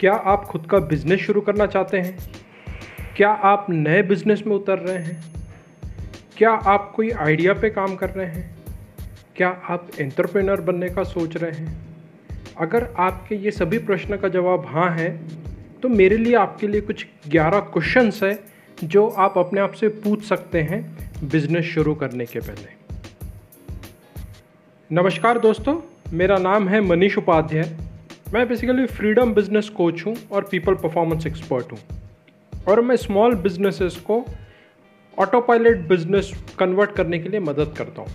क्या आप खुद का बिज़नेस शुरू करना चाहते हैं? क्या आप नए बिज़नेस में उतर रहे हैं? क्या आप कोई आइडिया पे काम कर रहे हैं? क्या आप एंटरप्रेनर बनने का सोच रहे हैं? अगर आपके ये सभी प्रश्न का जवाब हाँ है तो मेरे लिए आपके लिए कुछ 11 क्वेश्चंस है जो आप अपने आप से पूछ सकते हैं बिज़नेस शुरू करने के पहले। नमस्कार दोस्तों, मेरा नाम है मनीष उपाध्याय। मैं बेसिकली फ्रीडम बिज़नेस कोच हूँ और पीपल परफॉर्मेंस एक्सपर्ट हूँ। और मैं स्मॉल बिजनेसेस को ऑटो पायलट बिज़नेस कन्वर्ट करने के लिए मदद करता हूँ।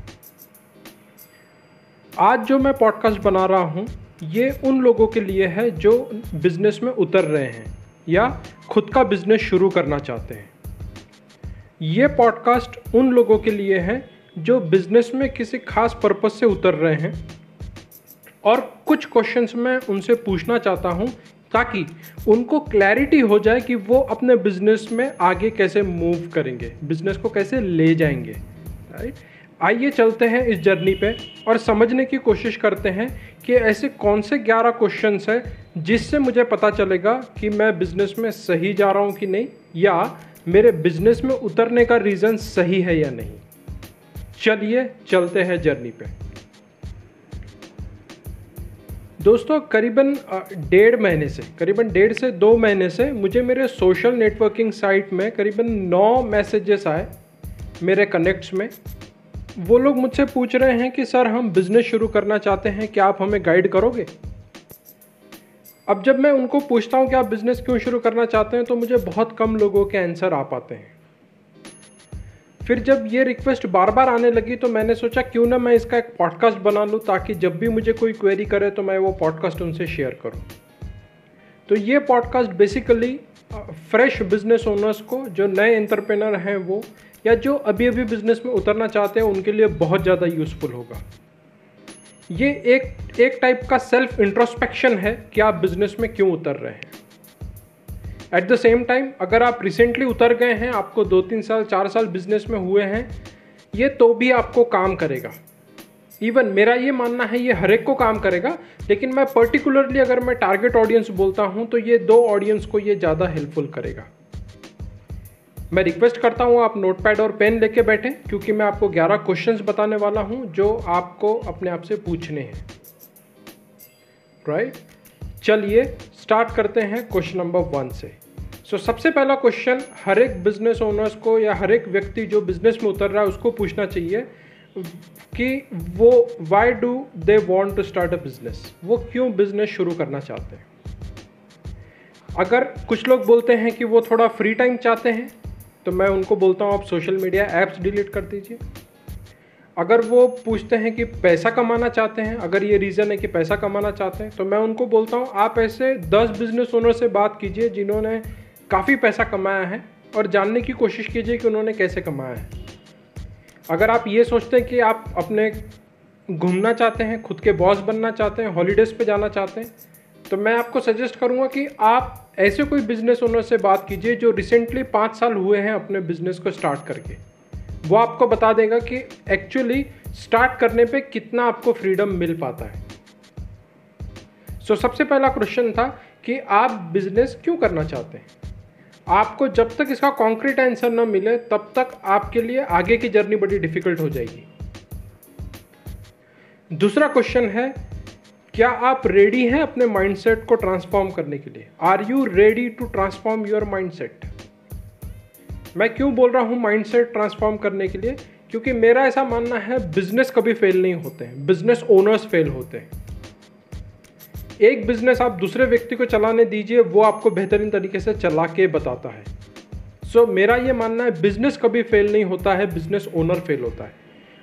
आज जो मैं पॉडकास्ट बना रहा हूँ, ये उन लोगों के लिए है जो बिज़नेस में उतर रहे हैं या खुद का बिज़नेस शुरू करना चाहते हैं। ये पॉडकास्ट उन लोगों के लिए है जो बिज़नेस में किसी खास पर्पज से उतर रहे हैं और कुछ क्वेश्चंस मैं उनसे पूछना चाहता हूँ ताकि उनको क्लैरिटी हो जाए कि वो अपने बिज़नेस में आगे कैसे मूव करेंगे बिज़नेस को कैसे ले जाएँगे राइट आइए चलते हैं इस जर्नी पे और समझने की कोशिश करते हैं कि ऐसे कौन से ग्यारह क्वेश्चंस हैं जिससे मुझे पता चलेगा कि मैं बिज़नेस में सही जा रहा हूँ कि नहीं, या मेरे बिज़नेस में उतरने का रीज़न सही है या नहीं। चलिए चलते हैं जर्नी पे। दोस्तों, करीबन डेढ़ महीने से, करीबन डेढ़ से दो महीने से मुझे मेरे सोशल नेटवर्किंग साइट में करीबन नौ मैसेजेस आए मेरे कनेक्ट्स में। वो लोग मुझसे पूछ रहे हैं कि, सर, हम बिज़नेस शुरू करना चाहते हैं, क्या आप हमें गाइड करोगे? अब जब मैं उनको पूछता हूँ कि आप बिज़नेस क्यों शुरू करना चाहते हैं तो मुझे बहुत कम लोगों के आंसर आ पाते हैं। फिर जब ये रिक्वेस्ट बार बार आने लगी तो मैंने सोचा, क्यों ना मैं इसका एक पॉडकास्ट बना लूँ ताकि जब भी मुझे कोई क्वेरी करे तो मैं वो पॉडकास्ट उनसे शेयर करूँ। तो ये podcast basically fresh business owners को, जो नए एंटरप्रेनर हैं वो, या जो अभी अभी बिज़नेस में उतरना चाहते हैं, उनके लिए बहुत ज़्यादा यूज़फुल होगा। ये एक एक टाइप का सेल्फ इंट्रोस्पेक्शन है कि आप बिज़नेस में क्यों उतर रहे हैं। एट द सेम टाइम अगर आप रिसेंटली उतर गए हैं, आपको दो तीन साल, चार साल बिज़नेस में हुए हैं, ये तो भी आपको काम करेगा। इवन मेरा ये मानना है, ये हर एक को काम करेगा, लेकिन मैं पर्टिकुलरली अगर मैं टारगेट ऑडियंस बोलता हूँ तो ये दो ऑडियंस को ये ज़्यादा हेल्पफुल करेगा। मैं रिक्वेस्ट करता हूँ, आप नोटपैड और पेन लेके बैठें, क्योंकि मैं आपको 11 क्वेश्चंस बताने वाला हूँ, जो आपको अपने आप से पूछने हैं। Right right? चलिए स्टार्ट करते हैं क्वेश्चन नंबर वन से। सो so, सबसे पहला क्वेश्चन हर एक बिज़नेस ओनर्स को या हर एक व्यक्ति जो बिज़नेस में उतर रहा है उसको पूछना चाहिए कि वो why do they want to start a business वो क्यों बिज़नेस शुरू करना चाहते हैं? अगर कुछ लोग बोलते हैं कि वो थोड़ा फ्री टाइम चाहते हैं तो मैं उनको बोलता हूँ आप सोशल मीडिया ऐप्स डिलीट कर दीजिए। अगर वो पूछते हैं कि पैसा कमाना चाहते हैं, अगर ये रीज़न है कि पैसा कमाना चाहते हैं तो मैं उनको बोलता हूँ, आप ऐसे दस बिज़नेस ओनर से बात कीजिए जिन्होंने काफ़ी पैसा कमाया है और जानने की कोशिश कीजिए कि उन्होंने कैसे कमाया है। अगर आप ये सोचते हैं कि आप अपने घूमना चाहते हैं, खुद के बॉस बनना चाहते हैं हॉलीडेज़ पे जाना चाहते हैं तो मैं आपको सजेस्ट करूँगा कि आप ऐसे कोई बिज़नेस ओनर से बात कीजिए जो रिसेंटली पाँच साल हुए हैं अपने बिज़नेस को स्टार्ट करके। वो आपको बता देगा कि एक्चुअली स्टार्ट करने पे कितना आपको फ्रीडम मिल पाता है। सो so, सबसे पहला क्वेश्चन था कि आप बिज़नेस क्यों करना चाहते हैं? आपको जब तक इसका कॉन्क्रीट आंसर ना मिले तब तक आपके लिए आगे की जर्नी बड़ी डिफ़िकल्ट हो जाएगी। दूसरा क्वेश्चन है क्या आप रेडी हैं अपने माइंडसेट को ट्रांसफॉर्म करने के लिए? Are you ready to transform your mindset मैं क्यों बोल रहा हूँ माइंडसेट ट्रांसफॉर्म करने के लिए? क्योंकि मेरा ऐसा मानना है बिज़नेस कभी फेल नहीं होते हैं। बिज़नेस ओनर्स फेल होते हैं। एक बिज़नेस आप दूसरे व्यक्ति को चलाने दीजिए वो आपको बेहतरीन तरीके से चला के बताता है। सो so, मेरा ये मानना है बिज़नेस कभी फेल नहीं होता है बिज़नेस ओनर फेल होता है।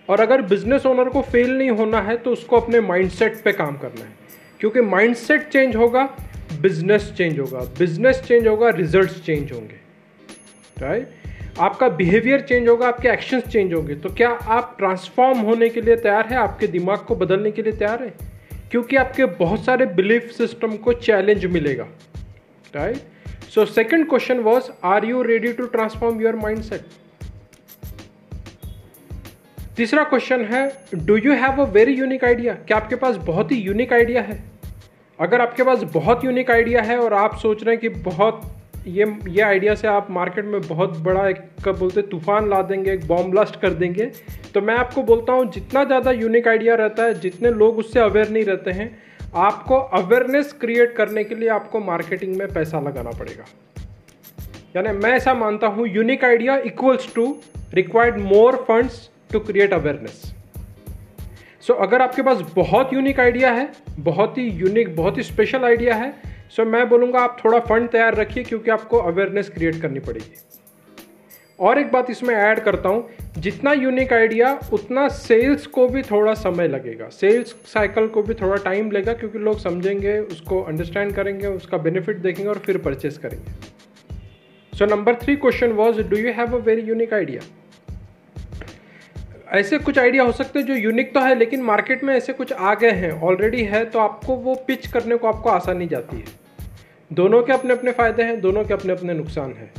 और अगर बिज़नेस ओनर को फेल नहीं होना है तो उसको अपने माइंडसेट पे काम करना है। क्योंकि माइंडसेट चेंज होगा बिज़नेस चेंज होगा। बिज़नेस चेंज होगा रिजल्ट्स चेंज होंगे। राइट आपका बिहेवियर चेंज होगा, आपके एक्शंस चेंज होंगे। तो क्या आप ट्रांसफॉर्म होने के लिए तैयार है? आपके दिमाग को बदलने के लिए तैयार है? क्योंकि आपके बहुत सारे बिलीफ सिस्टम को चैलेंज मिलेगा। Right so second question was are you ready to transform your mindset तीसरा क्वेश्चन है do you have a very unique idea क्या आपके पास बहुत ही यूनिक आइडिया है? अगर आपके पास बहुत यूनिक आइडिया है और आप सोच रहे हैं कि बहुत ये ये आइडिया से आप मार्केट में बहुत बड़ा एक कब बोलते, तूफ़ान ला देंगे, एक बॉम्ब ब्लास्ट कर देंगे। तो मैं आपको बोलता हूँ, जितना ज़्यादा यूनिक आइडिया रहता है, जितने लोग उससे अवेयर नहीं रहते हैं, आपको अवेयरनेस क्रिएट करने के लिए आपको मार्केटिंग में पैसा लगाना पड़ेगा। यानी मैं ऐसा मानता हूँ unique idea equals to required more funds to create awareness so अगर आपके पास बहुत यूनिक आइडिया है, बहुत ही यूनिक बहुत ही स्पेशल आइडिया है सो मैं बोलूँगा आप थोड़ा फंड तैयार रखिए क्योंकि आपको अवेयरनेस क्रिएट करनी पड़ेगी। और एक बात इसमें ऐड करता हूँ, जितना यूनिक आइडिया उतना सेल्स को भी थोड़ा समय लगेगा। सेल्स साइकिल को भी थोड़ा टाइम लगेगा क्योंकि लोग समझेंगे, उसको अंडरस्टैंड करेंगे, उसका बेनिफिट देखेंगे और फिर परचेस करेंगे। So number three question was do you have a very unique idea ऐसे कुछ आइडिया हो सकते हैं जो यूनिक तो है, लेकिन मार्केट में ऐसे कुछ आ गए हैं ऑलरेडी है तो आपको वो पिच करने को आपको आसानी जाती है। दोनों के अपने अपने फ़ायदे हैं, दोनों के अपने अपने नुकसान हैं।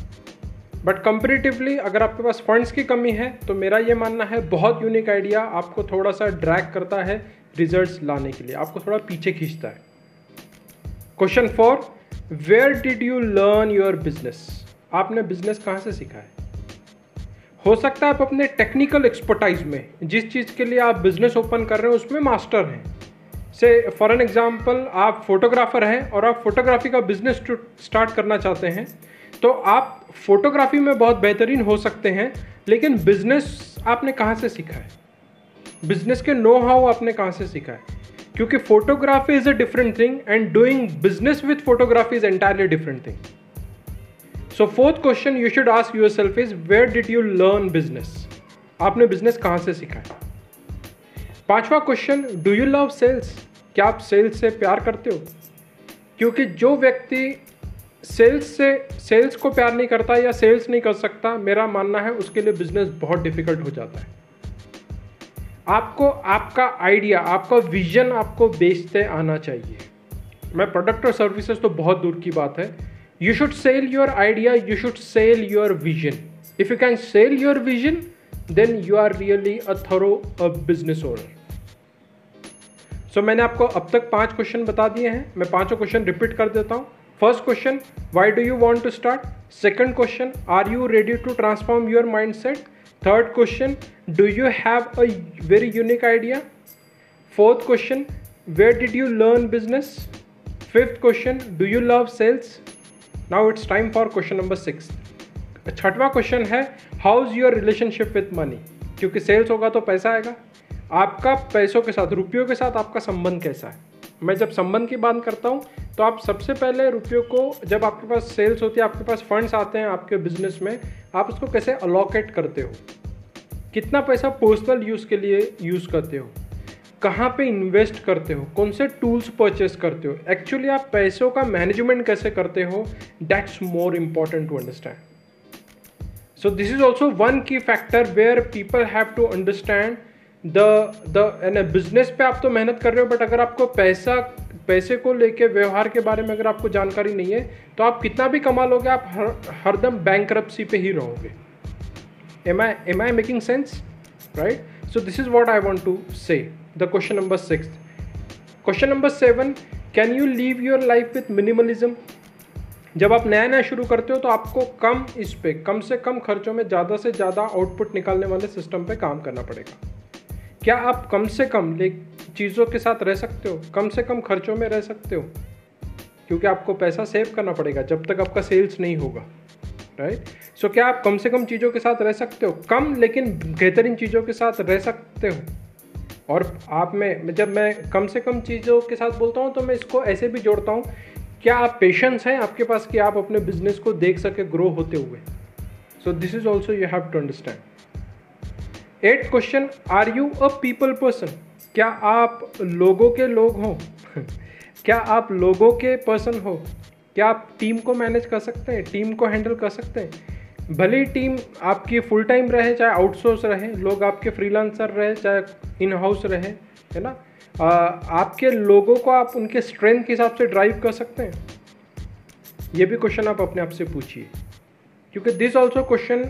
बट कंपेरेटिवली अगर आपके पास फंड्स की कमी है तो मेरा ये मानना है, बहुत यूनिक आइडिया आपको थोड़ा सा ड्रैग करता है रिजल्ट्स लाने के लिए, आपको थोड़ा पीछे खींचता है। Question four where did you learn your business आपने बिज़नेस कहाँ से सीखा है? हो सकता है आप अपने टेक्निकल एक्सपर्टाइज में, जिस चीज़ के लिए आप बिज़नेस ओपन कर रहे हैं, उसमें मास्टर हैं। से फॉर एन एग्ज़ाम्पल आप फोटोग्राफर हैं और आप फोटोग्राफी का बिज़नेस स्टार्ट करना चाहते हैं तो आप फोटोग्राफी में बहुत बेहतरीन हो सकते हैं, लेकिन बिज़नेस आपने कहाँ से सीखा है? बिज़नेस के नो हाउ आपने कहाँ से सीखा है? क्योंकि photography is a different thing and doing business with photography is entirely different thing so fourth question you should ask yourself is where did you learn business आपने बिज़नेस कहाँ से सीखा है? पांचवा question do you love sales क्या आप sales से प्यार करते हो? क्योंकि जो व्यक्ति सेल्स से सेल्स को प्यार नहीं करता या सेल्स नहीं कर सकता, मेरा मानना है उसके लिए बिज़नेस बहुत डिफ़िकल्ट हो जाता है। आपको, आपका आइडिया आपका विजन आपको बेचते आना चाहिए। मैं प्रोडक्ट और सर्विसेज़ तो बहुत दूर की बात है। You should sell your idea you should sell your vision if you can sell your vision then you are really a thorough a business owner. So so, मैंने आपको अब तक पाँच क्वेश्चन बता दिए हैं। मैं पाँचों क्वेश्चन रिपीट कर देता हूँ। First question why do you want to start second question are you ready to transform your mindset third question do you have a very unique idea fourth question where did you learn business fifth question do you love sales now it's time for question number six छठवा question है how is your relationship with money क्योंकि sales होगा तो पैसा आएगा। आपका पैसों के साथ, रुपयों के साथ आपका संबंध कैसा है? मैं जब संबंध की बात करता हूँ तो आप सबसे पहले रुपयों को, जब आपके पास सेल्स होती है, आपके पास फंड्स आते हैं आपके बिज़नेस में, आप उसको कैसे अलोकेट करते हो? कितना पैसा पर्सनल यूज़ के लिए यूज़ करते हो? कहाँ पे इन्वेस्ट करते हो? कौन से टूल्स परचेस करते हो? एक्चुअली आप पैसों का मैनेजमेंट कैसे करते हो? That's more important to understand so this is also one key factor where people have to understand the the business पे आप तो मेहनत कर रहे हो बट अगर आपको पैसा, पैसे को लेके व्यवहार के बारे में अगर आपको जानकारी नहीं है तो आप कितना भी कमा लोगे, आप हर, हरदम बैंक पे ही रहोगे। Am I am I making sense right so this is what I want to say the question number six question number seven can you live your life with minimalism जब आप नया नया शुरू करते हो तो आपको कम इस पर कम से कम खर्चों में ज़्यादा से ज़्यादा आउटपुट निकालने वाले सिस्टम पे काम करना पड़ेगा। क्या आप कम से कम ले चीज़ों के साथ रह सकते हो? कम से कम खर्चों में रह सकते हो। क्योंकि आपको पैसा सेव करना पड़ेगा जब तक आपका सेल्स नहीं होगा राइट सो so, क्या आप कम से कम चीज़ों के साथ रह सकते हो? कम लेकिन बेहतरीन चीज़ों के साथ रह सकते हो। और आप में जब मैं कम से कम चीज़ों के साथ बोलता हूँ तो मैं इसको ऐसे भी जोड़ता हूँ क्या आप पेशेंस हैं आपके पास कि आप अपने बिज़नेस को देख सके ग्रो होते हुए? So this is also you have to understand eight question are you a people person क्या आप लोगों के लोग हो? क्या आप लोगों के पर्सन हो? क्या आप टीम को मैनेज कर सकते हैं? टीम को हैंडल कर सकते हैं? भले टीम आपकी फुल टाइम रहे चाहे आउटसोर्स रहे लोग आपके फ्रीलांसर रहे चाहे इन हाउस रहे है ना? आ, आपके लोगों को आप उनके स्ट्रेंथ के हिसाब से ड्राइव कर सकते हैं। ये भी क्वेश्चन आप अपने आप से पूछिए। क्योंकि this also question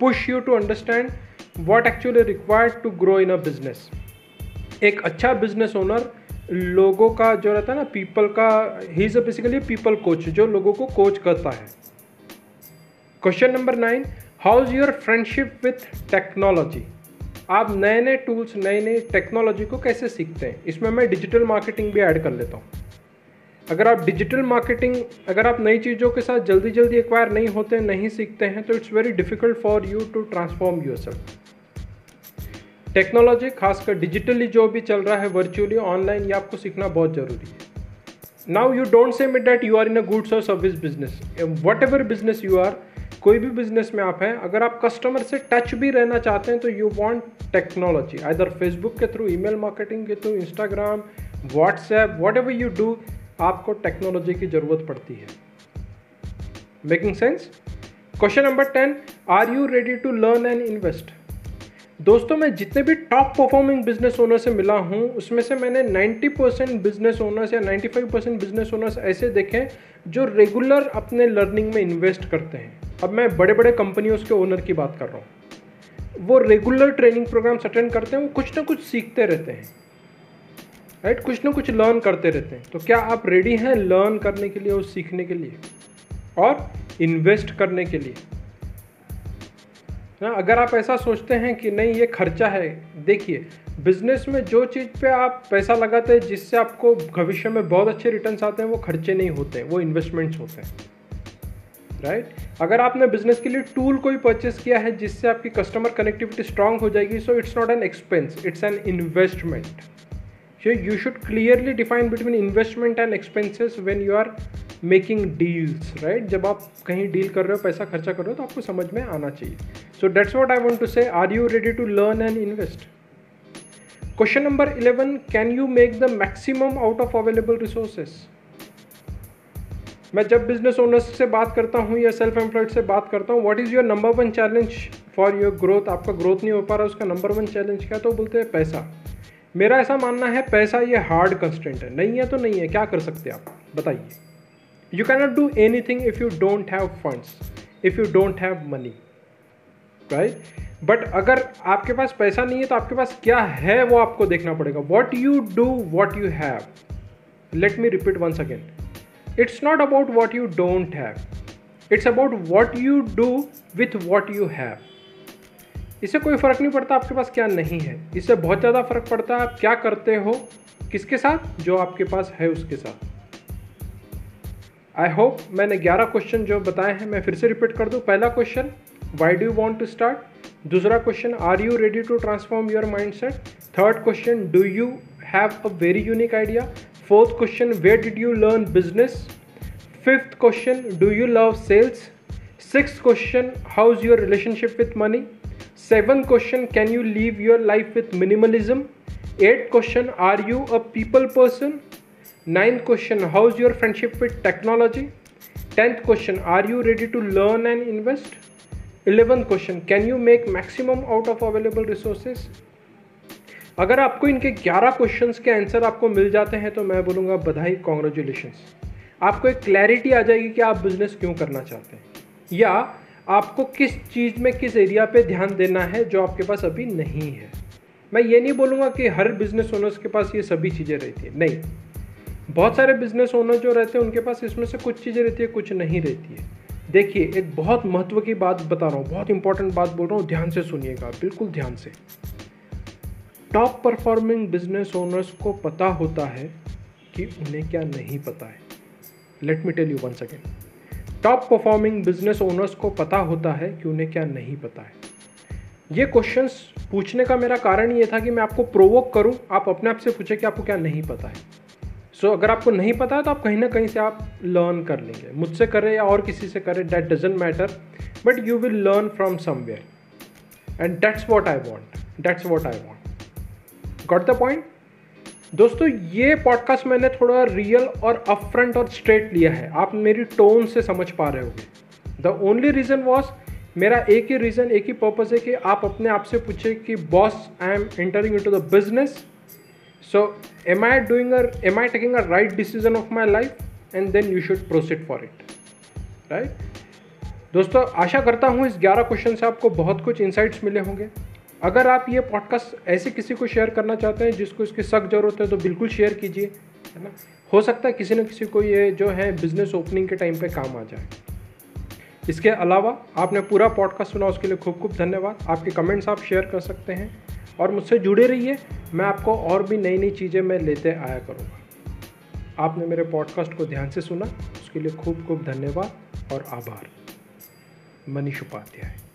push you to understand what actually required to grow in a business एक अच्छा बिज़नेस ओनर लोगों का जो रहता है ना पीपल का ही is a basically people coach जो लोगों को कोच करता है। Question number nine how is your friendship with technology आप नए नए टूल्स नए नए टेक्नोलॉजी को कैसे सीखते हैं? इसमें मैं डिजिटल मार्केटिंग भी ऐड कर लेता हूँ। अगर आप डिजिटल मार्केटिंग अगर आप नई चीज़ों के साथ जल्दी जल्दी एक्वायर नहीं होते, नहीं सीखते हैं तो it's very difficult for you to transform yourself technology, खासकर डिजिटली जो भी चल रहा है वर्चुअली ऑनलाइन ये आपको सीखना बहुत ज़रूरी है। Now you don't say meet that you are in a goods और service business whatever business you are कोई भी बिज़नेस में आप हैं, अगर आप कस्टमर से टच भी रहना चाहते हैं तो यू वांट टेक्नोलॉजी इधर फेसबुक के थ्रू ईमेल मार्केटिंग के through Instagram WhatsApp whatever you do आपको टेक्नोलॉजी की ज़रूरत पड़ती है। Making sense question number ten are you ready to learn and invest दोस्तों, मैं जितने भी टॉप परफॉर्मिंग बिज़नेस ओनर से मिला हूँ, उसमें से मैंने 90 परसेंट बिज़नेस ओनर्स या 95 परसेंट बिज़नेस ओनर्स ऐसे देखे जो रेगुलर अपने लर्निंग में इन्वेस्ट करते हैं। अब मैं बड़े बड़े कंपनियों के ओनर की बात कर रहा हूँ। वो रेगुलर ट्रेनिंग प्रोग्राम्स अटेंड करते हैं, वो कुछ ना कुछ सीखते रहते हैं। राइट कुछ ना कुछ लर्न करते रहते हैं। तो क्या आप रेडी हैं लर्न करने के लिए और सीखने के लिए? और इन्वेस्ट करने के लिए? ना, अगर आप ऐसा सोचते हैं कि नहीं, ये खर्चा है, देखिए बिज़नेस में जो चीज़ पे आप पैसा लगाते हैं, जिससे आपको भविष्य में बहुत अच्छे रिटर्न्स आते हैं, वो खर्चे नहीं होते वो इन्वेस्टमेंट्स होते हैं राइट right? अगर आपने बिज़नेस के लिए टूल कोई परचेस किया है, जिससे आपकी कस्टमर कनेक्टिविटी स्ट्रांग हो जाएगी so it's not an expense it's an investment so you should clearly define between investment and expenses when you are making deals right जब आप कहीं डील कर रहे हो, पैसा खर्चा कर रहे हो तो आपको समझ में आना चाहिए। So that's what I want to say are you ready to learn and invest question number eleven can you make the maximum out of available resources मैं जब बिज़नेस ओनर्स से बात करता हूँ या सेल्फ एम्प्लॉयड से बात करता हूँ what is your number one challenge for your growth आपका ग्रोथ नहीं हो पा रहा, उसका नंबर वन चैलेंज क्या तो बोलते हैं पैसा। मेरा ऐसा मानना है, पैसा ये हार्ड कंस्टेंट है। नहीं है तो नहीं है, क्या कर सकते आप? बताइए। You cannot do anything if you don't have funds if you don't have money right but अगर आपके पास पैसा नहीं है तो आपके पास क्या है वो आपको देखना पड़ेगा। What you do what you have let me repeat once again it's not about what you don't have it's about what you do with what you have इससे कोई फ़र्क नहीं पड़ता आपके पास क्या नहीं है। इससे बहुत ज़्यादा फ़र्क पड़ता है आप क्या करते हो, किसके साथ, जो आपके पास है उसके साथ। आई होप मैंने 11 क्वेश्चन जो बताए हैं, मैं फिर से रिपीट कर दूँ। पहला question why do want to start दूसरा question are you ready to transform your mindset third question do you have a very unique idea fourth question where did you learn business fifth question do you love sales six question how is your relationship with money seven question can you live your life with minimalism eight question are you a people person? Ninth question how is your friendship with technology tenth question are you ready to learn and invest eleventh question can you make maximum out of available resources अगर आपको इनके ग्यारह question के answer आपको मिल जाते हैं तो मैं बोलूँगा बधाई कॉन्ग्रेचुलेशन आपको एक क्लैरिटी आ जाएगी कि आप बिज़नेस क्यों करना चाहते हैं. या आपको किस चीज़ में, किस एरिया पे ध्यान देना है जो आपके पास अभी नहीं है. मैं ये नहीं बोलूँगा कि हर बिज़नेस ओनर्स के पास ये सभी चीज़ें रहती हैं. नहीं. बहुत सारे बिज़नेस ओनर जो रहते हैं, उनके पास इसमें से कुछ चीज़ें रहती है, कुछ नहीं रहती है। देखिए, एक बहुत महत्व की बात बता रहा हूँ, बहुत इंपॉर्टेंट बात बोल रहा हूँ, ध्यान से सुनिएगा, बिल्कुल ध्यान से। टॉप परफॉर्मिंग बिज़नेस ओनर्स को पता होता है कि उन्हें क्या नहीं पता है। Let me tell you one second top performing business owners को पता होता है कि उन्हें क्या नहीं पता है। ये क्वेश्चंस पूछने का मेरा कारण ये था कि मैं आपको प्रोवोक करूँ, आप अपने आप से पूछे कि आपको क्या नहीं पता है। सो so, अगर आपको नहीं पता है तो आप कहीं ना कहीं से आप लर्न कर लेंगे। मुझसे करें या और किसी से करें that doesn't matter but you will learn from somewhere and that's what I want that's what I want got the point दोस्तों ये पॉडकास्ट मैंने थोड़ा रियल और अपफ्रंट और स्ट्रेट लिया है। आप मेरी टोन से समझ पा रहे होगे। द ओनली रीज़न वॉज़ मेरा एक ही रीज़न एक ही पर्पज़ है कि आप अपने आप से पूछें कि boss I am entering into the business so am I doing am I taking a right decision of my life and then you should proceed for it right दोस्तों, आशा करता हूँ इस ग्यारह क्वेश्चन से आपको बहुत कुछ इंसाइट्स मिले होंगे। अगर आप ये पॉडकास्ट ऐसे किसी को शेयर करना चाहते हैं जिसको इसकी सख्त ज़रूरत है तो बिल्कुल शेयर कीजिए, है ना? हो सकता है किसी न किसी को ये जो है बिज़नेस ओपनिंग के टाइम पे काम आ जाए। इसके अलावा आपने पूरा पॉडकास्ट सुना, उसके लिए खूब खूब धन्यवाद। आपके कमेंट्स आप शेयर कर सकते हैं। और मुझसे जुड़े रहिए। मैं आपको और भी नई नई चीज़ें मैं लेते आया करूँगा। आपने मेरे पॉडकास्ट को ध्यान से सुना। उसके लिए खूब खूब धन्यवाद और आभार। मनीष उपाध्याय।